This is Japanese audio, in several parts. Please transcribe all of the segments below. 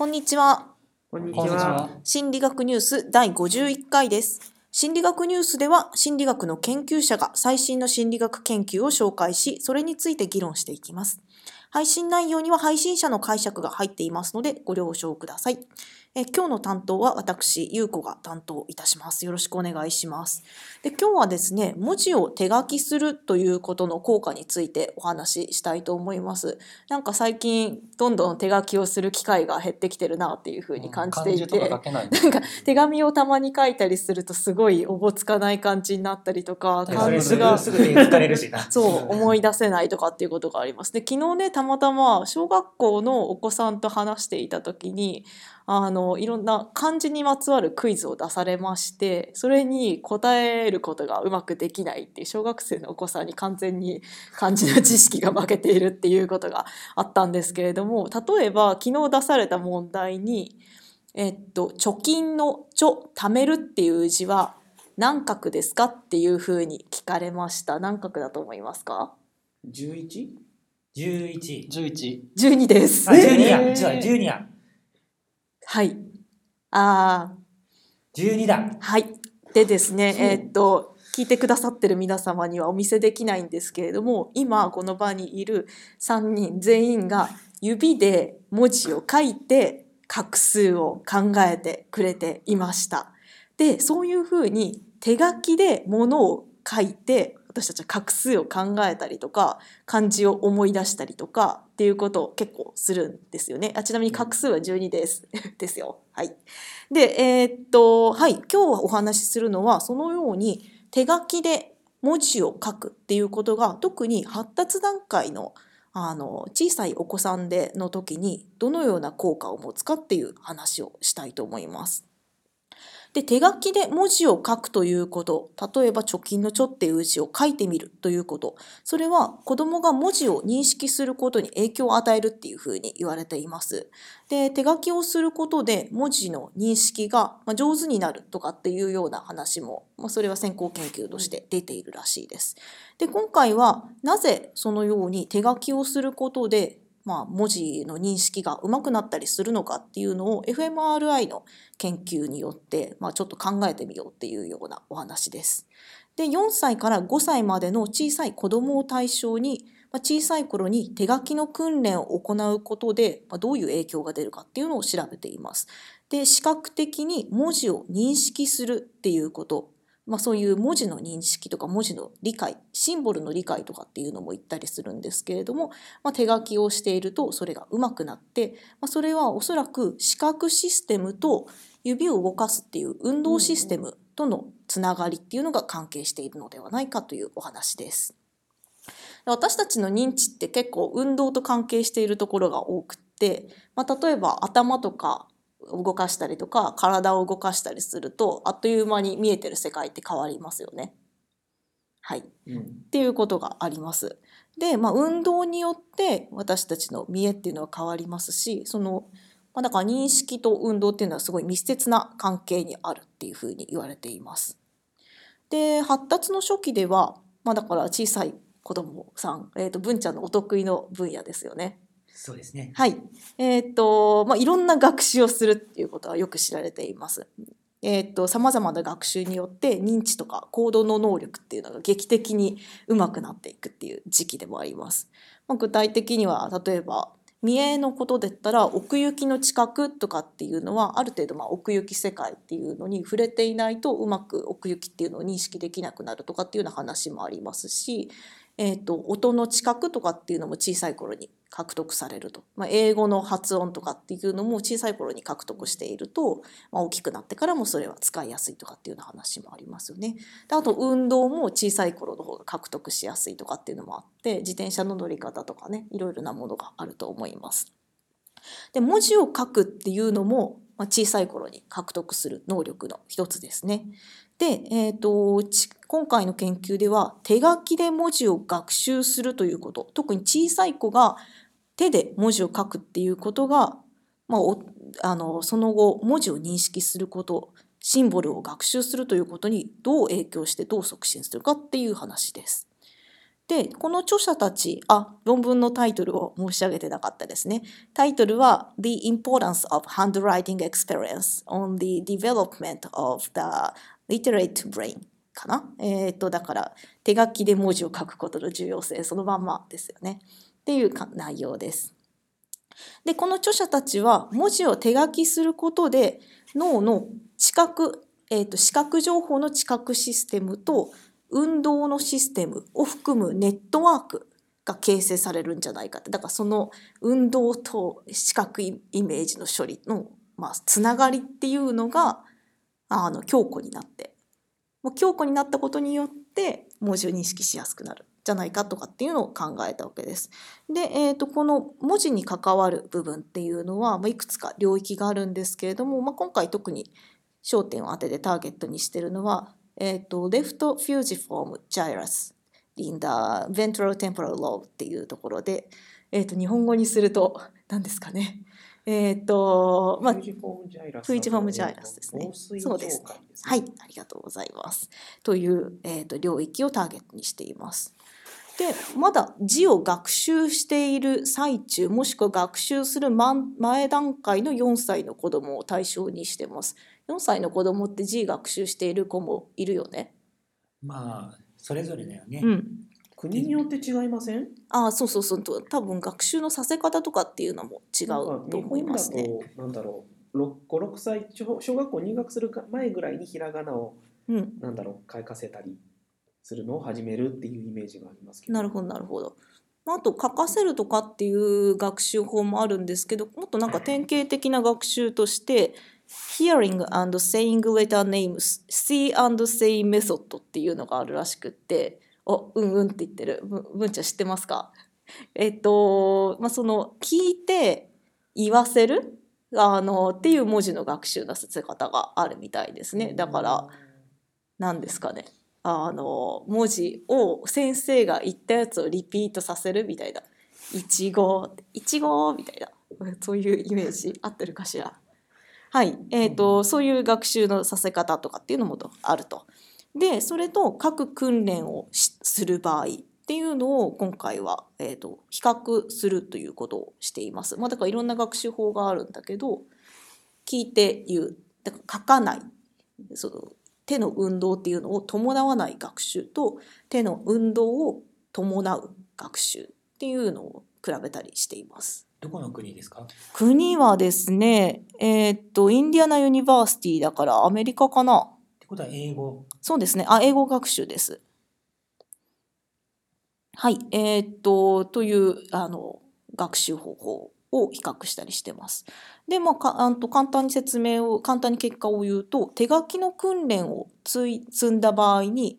こんにちは。こんにちは。。心理学ニュース第51回です。心理学ニュースでは心理学の研究者が最新の心理学研究を紹介し、それについて議論していきます。配信内容には配信者の解釈が入っていますのでご了承ください。え今日の担当は私、ゆうこが担当いたします。よろしくお願いします。で今日はですね、文字を手書きするということの効果についてお話ししたいと思います。なんか最近どんどん手書きをする機会が減ってきてるなっていうふうに感じていて、漢字とか書けないんだなんか手紙をたまに書いたりするとすごいおぼつかない感じになったりとかそ漢れ字が。そう思い出せないとかっていうことがあります。で昨日ねたまたま小学校のお子さんと話していた時にあのいろんな漢字にまつわるクイズを出されましてそれに答えることがうまくできないっていう小学生のお子さんに完全に漢字の知識が負けているっていうことがあったんですけれども例えば昨日出された問題にえっと、貯金の「ちょ」「貯める」っていう字は何画ですかっていうふうに聞かれました。何画だと思いますか？十一？十一。11。?12 です。あ、十二や。えーじゃあ十二や。はい。あ十二だ。ーはい。でですね、えっと、聞いてくださってる皆様にはお見せできないんですけれども、今この場にいる3人全員が指で文字を書いて画数を考えてくれていました。で、そういうふうに手書きでものを書いて私たちは画数を考えたりとか漢字を思い出したりとかっていうことを結構するんですよね。あちなみに画数は12です。ですよ。はい。で、えーっと、はい、今日はお話しするのはそのように手書きで文字を書くっていうことが特に発達段階のあの小さいお子さんでの時にどのような効果を持つかっていう話をしたいと思います。で手書きで文字を書くということ例えば貯金の「ちょ」っていう字を書いてみるということそれは子どもが文字を認識することに影響を与えるっていうふうに言われています。で手書きをすることで文字の認識がまあ上手になるとかっていうような話も、まあ、それは先行研究として出ているらしいです。で今回はなぜそのように手書きをすることでまあ、文字の認識が上手くなったりするのかっていうのを fMRI の研究によって、まあ、ちょっと考えてみようっていうようなお話です。で4歳から5歳までの小さい子どもを対象に、まあ、小さい頃に手書きの訓練を行うことで、まあ、どういう影響が出るかっていうのを調べています。で視覚的に文字を認識するっていうことまあ、そういう文字の認識とか文字の理解シンボルの理解とかっていうのも言ったりするんですけれども、まあ、手書きをしているとそれが上手くなって、まあ、それはおそらく視覚システムと指を動かすっていう運動システムとのつながりっていうのが関係しているのではないかというお話です。私たちの認知って結構運動と関係しているところが多くて、まあ、例えば頭とか動かしたりとか体を動かしたりするとあっという間に見えてる世界って変わりますよね。はい、うん。っていうことがあります。で、まあ、運動によって私たちの見えっていうのは変わりますしその、まあ、だから認識と運動っていうのはすごい密接な関係にあるっていうふうに言われています。で発達の初期では、まあ、だから小さい子供さん、えー、と文ちゃんのお得意の分野ですよね。そうですね。はい。えーっと、まあ、いろんな学習をするっていうことはよく知られています。えーっと、様々な学習によって認知とか行動の能力っていうのが劇的に上手くなっていくっていう時期でもあります。まあ、具体的には、例えば、見えのことで言ったら奥行きの近くとかっていうのはある程度まあ奥行き世界っていうのに触れていないとうまく奥行きっていうのを認識できなくなるとかっていうような話もありますし、えー、と音の近くとかっていうのも小さい頃に獲得されると、まあ、英語の発音とかっていうのも小さい頃に獲得していると、まあ、大きくなってからもそれは使いやすいとかっていうような話もありますよね。であと運動も小さい頃の方が獲得しやすいとかっていうのもあって自転車の乗り方とかねいろいろなものがあると思います。で文字を書くっていうのも、まあ、小さい頃に獲得する能力の一つですね。で、えー、とち今回の研究では手書きで文字を学習するということ特に小さい子が手で文字を書くっていうことが、まあ、おあのその後文字を認識することシンボルを学習するということにどう影響してどう促進するかっていう話です。でこの著者たちあ論文のタイトルを申し上げてなかったですね。タイトルは The Importance of Handwriting Experience on the Development of the Literate Brain かな？えっ、とだから手書きで文字を書くことの重要性そのまんまですよね。っていうか内容です。でこの著者たちは文字を手書きすることで脳の知覚、えー、と視覚情報の知覚システムと運動のシステムを含むネットワークが形成されるんじゃないかってだからその運動と視覚イメージの処理の、まあ、つながりっていうのがあの強固になってもう強固になったことによって文字を認識しやすくなるじゃないかとかっていうのを考えたわけです。で、えー、とこの文字に関わる部分っていうのは、まあ、いくつか領域があるんですけれども、まあ、今回特に焦点を当ててターゲットにしてるのは、えー、と Left Fusiform Gyrus in the Ventral Temporal Lobe っていうところで、えー、と日本語にすると何ですかね。えっ、と、まあフ、ームジ。フォームジャイラスですねそうですねはい、ありがとうございます。という、えー、と領域をターゲットにしています。でまだ字を学習している最中もしくは学習する前前段階の4歳の子供を対象にしてます。4歳の子供って字学習している子もいるよね。まあ、それぞれだよね。うん。国によって違いません？ああそうそうそうと多分学習のさせ方とかっていうのも違うと思いますね。なんだろう5、6歳小小学校入学する前ぐらいにひらがなをうん。なんだろう書かせたりするのを始めるっていうイメージがありますけど。なるほどなるほど。まああと書かせるとかっていう学習法もあるんですけどもっとなんか典型的な学習として Hearing and saying letter names See and say method っていうのがあるらしくっておうんうんって言ってる。ぶ文ちゃん知ってますか？えっとまあその聞いて言わせる？あのっていう文字の学習のさせ方があるみたいですね。だから何ですかね。あの文字を先生が言ったやつをリピートさせるみたいな「いちご」「いちご」みたいな。そういうイメージ合ってるかしら？はい。えーとそういう学習のさせ方とかっていうのもとあると。でそれと各訓練をしする場合っていうのを今回は、えー、と比較するということをしています。まあ、だからいろんな学習法があるんだけど聞いて言うだから書かないその手の運動っていうのを伴わない学習と手の運動を伴う学習っていうのを比べたりしています。どこの国ですか？国はですね、えーっと、 Indiana University だからアメリカかな。ことは英語。そうですね。あ、英語学習です。はい。えーっと、という、あの、学習方法を比較したりしてます。で、まあ、かあと簡単に説明を、簡単に結果を言うと、手書きの訓練を積んだ場合に、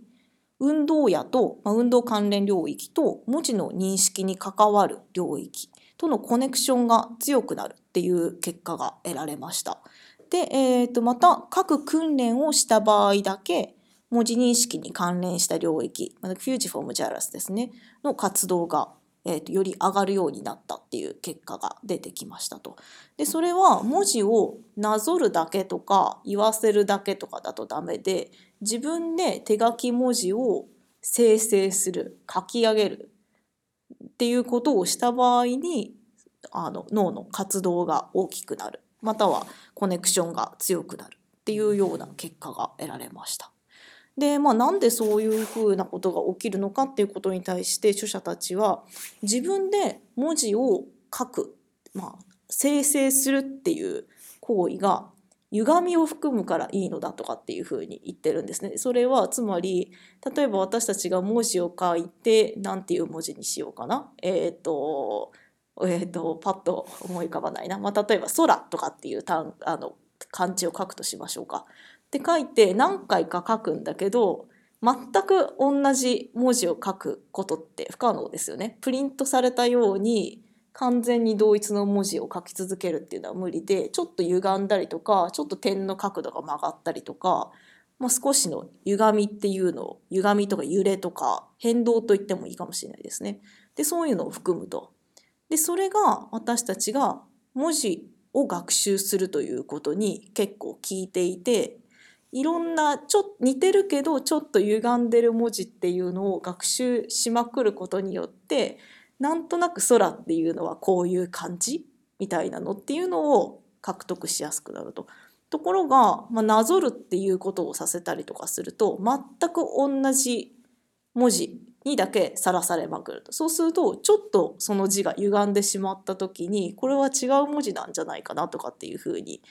運動やと、まあ、運動関連領域と文字の認識に関わる領域とのコネクションが強くなるっていう結果が得られました。で、えー、とまた各訓練をした場合だけ文字認識に関連した領域まあフュージフォームジャラスですねの活動が、えー、とより上がるようになったっていう結果が出てきましたと。でそれは文字をなぞるだけとか言わせるだけとかだとダメで自分で手書き文字を生成する書き上げるっていうことをした場合にあの脳の活動が大きくなるまたはコネクションが強くなるっていうような結果が得られました。でまあなんでそういうふうなことが起きるのかっていうことに対して著者たちは自分で文字を書く、まあ、生成するっていう行為が歪みを含むからいいのだとかっていうふうに言ってるんですね。それはつまり例えば私たちが文字を書いて何ていう文字にしようかな。えっ、とえー、とパッと思い浮かばないな、まあ、例えば「空」とかっていう単あの漢字を書くとしましょうか。って書いて何回か書くんだけど全く同じ文字を書くことって不可能ですよね。プリントされたように完全に同一の文字を書き続けるっていうのは無理でちょっと歪んだりとかちょっと点の角度が曲がったりとか、まあ、少しの歪みっていうのを歪みとか揺れとか変動と言ってもいいかもしれないですね。でそういうのを含むと。でそれが私たちが文字を学習するということに結構効いていていろんなちょっと似てるけどちょっと歪んでる文字っていうのを学習しまくることによってなんとなく空っていうのはこういう感じみたいなのっていうのを獲得しやすくなると。ところが、まあ、なぞるっていうことをさせたりとかすると全く同じ文字にだけさらされまくるとそうするとちょっとその字が歪んでしまった時にこれは違う文字なんじゃないかなとかっていうふうに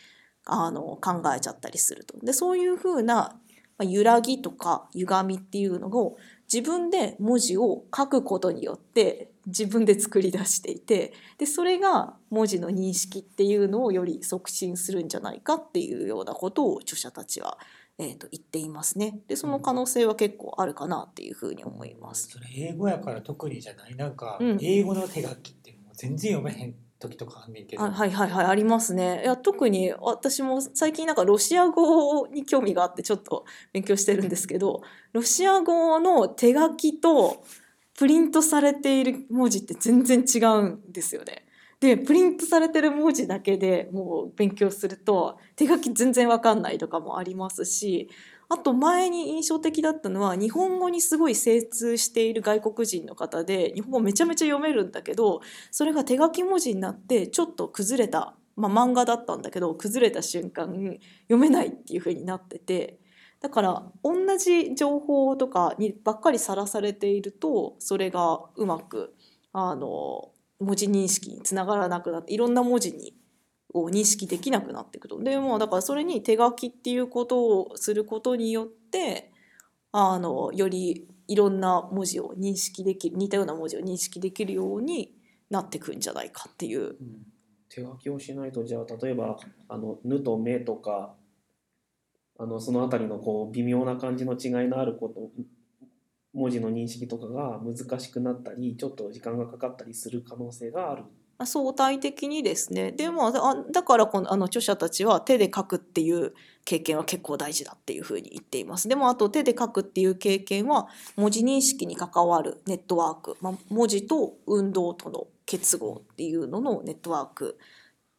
あの考えちゃったりすると。でそういうふうな、揺らぎとか歪みっていうのを自分で文字を書くことによって自分で作り出していてでそれが文字の認識っていうのをより促進するんじゃないかっていうようなことを著者たちは、えー、と言っていますね。でその可能性は結構あるかなっていうふうに思います。それ英語やから特にじゃないなんか、うん英語の手書きってもう全然読めへん時とかあんねんけど、あはいはいはいありますね。いや特に私も最近なんかロシア語に興味があってちょっと勉強してるんですけどロシア語の手書きとプリントされている文字って全然違うんですよね。でプリントされてる文字だけでもう勉強すると手書き全然わかんないとかもありますしあと前に印象的だったのは日本語にすごい精通している外国人の方で日本語めちゃめちゃ読めるんだけどそれが手書き文字になってちょっと崩れた、まあ、漫画だったんだけど崩れた瞬間読めないっていう風になっててだから同じ情報とかにばっかりさらされているとそれがうまくあの文字認識につながらなくなっていろんな文字にを認識できなくなっていくと。でもだからそれに手書きっていうことをすることによってあのよりいろんな文字を認識できる似たような文字を認識できるようになってくんじゃないかっていう。うん手書きをしないとじゃあ例えばあの「ぬ」と「め」とかあのそのあたりのこう微妙な感じの違いのあること文字の認識とかが難しくなったりちょっと時間がかかったりする可能性がある。相対的にですね。でもあだからこのあの著者たちは手で書くっていう経験は結構大事だっていうふうに言っています。でもあと手で書くっていう経験は文字認識に関わるネットワーク、まあ、文字と運動との結合っていうののネットワーク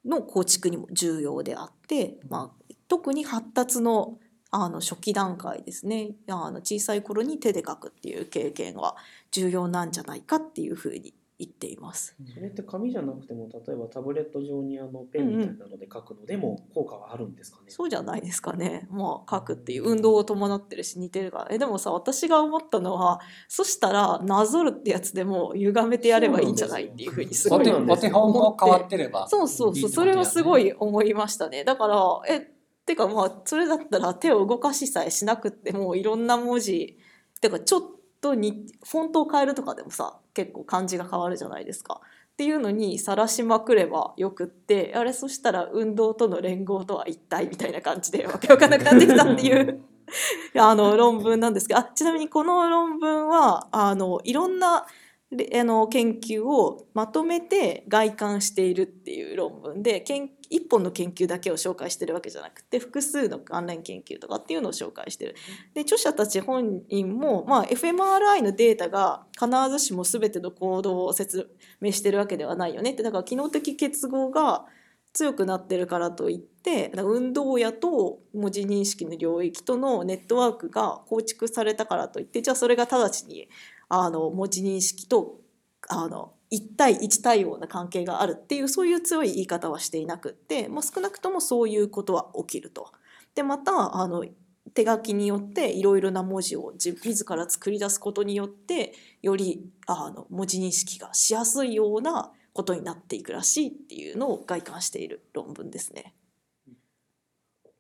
の構築にも重要であって、まあ、特に発達のあの初期段階ですね。あの小さい頃に手で書くっていう経験は重要なんじゃないかっていうふうに言っています。それって紙じゃなくても例えばタブレット上にあのペンみたいなので書くのでも効果はあるんですかね、そうじゃないですかね。まあ書くっていう運動を伴ってるし似てるから。えでもさ私が思ったのはそしたらなぞるってやつでも歪めてやればいいんじゃないっていうふうにすごいそうなんですお手本も変わってればそうそうそう。それはすごい思いましたね。だからえてかまあそれだったら手を動かしさえしなくってもいろんな文字てかちょっとにフォントを変えるとかでもさ結構漢字が変わるじゃないですか。っていうのにさらしまくればよくってあれそしたら運動との連合とは一体みたいな感じでわけわかんなくなってきたっていう あの論文なんですがあちなみにこの論文はあのいろんなれあの研究をまとめて外観しているっていう論文で研一本の研究だけを紹介してるわけじゃなくて複数の関連研究とかっていうのを紹介してる。で著者たち本人も、まあ、fMRI のデータが必ずしも全ての行動を説明してるわけではないよねってだから機能的結合が強くなってるからといって運動やと文字認識の領域とのネットワークが構築されたからといってじゃあそれが直ちにあの文字認識とあの1対1対応な関係があるっていうそういう強い言い方はしていなくって、まあ、少なくともそういうことは起きると。でまたあの手書きによっていろいろな文字を自自ら作り出すことによってよりあの文字認識がしやすいようなことになっていくらしいっていうのを外観している論文ですね。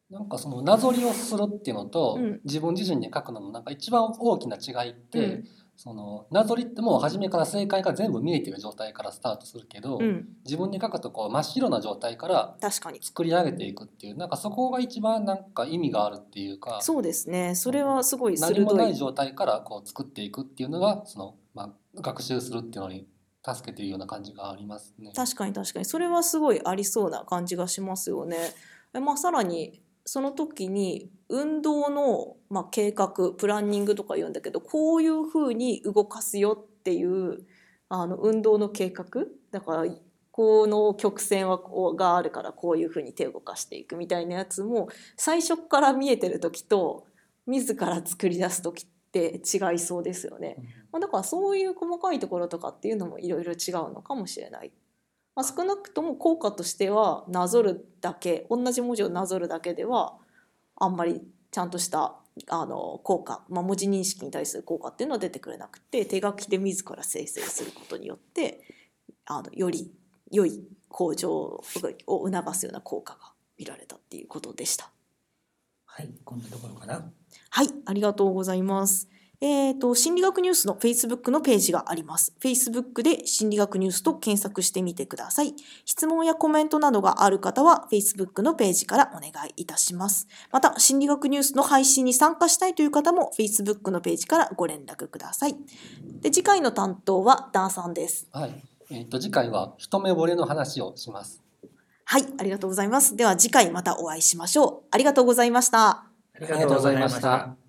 なんかそのなぞりをするっていうのと、うん自分自身で書くののなんか一番大きな違いって、うんそのなぞりってもう初めから正解が全部見えてる状態からスタートするけど、うん、自分で書くとこう真っ白な状態から確かに。作り上げていくっていうなんかそこが一番なんか意味があるっていうかそうですね。それはすごい。何もない状態からこう作っていくっていうのがその、まあ、学習するっていうのに助けてるような感じがありますね。確かに確かに。それはすごいありそうな感じがしますよね。えまあ、さらにその時に運動の、まあ、計画プランニングとか言うんだけどこういうふうに動かすよっていうあの運動の計画だからこの曲線はこうがあるからこういうふうに手を動かしていくみたいなやつも最初から見えてる時と自ら作り出す時って違いそうですよね。まあ、だからそういう細かいところとかっていうのもいろいろ違うのかもしれない。まあ、少なくとも効果としてはなぞるだけ同じ文字をなぞるだけではあんまりちゃんとしたあの効果、まあ、文字認識に対する効果っていうのは出てくれなくて手書きで自ら生成することによってあのより良い向上を促すような効果が見られたっていうことでした。はい、こんなところかな。はい、ありがとうございます。えっ、と、心理学ニュースの Facebook のページがあります。Facebook で心理学ニュースと検索してみてください。質問やコメントなどがある方は Facebook のページからお願いいたします。また、心理学ニュースの配信に参加したいという方も Facebook のページからご連絡ください。で、次回の担当はダンさんです。はい。えっ、と次回は一目惚れの話をします。はい、ありがとうございます。では次回またお会いしましょう。ありがとうございました。あありがとうございました。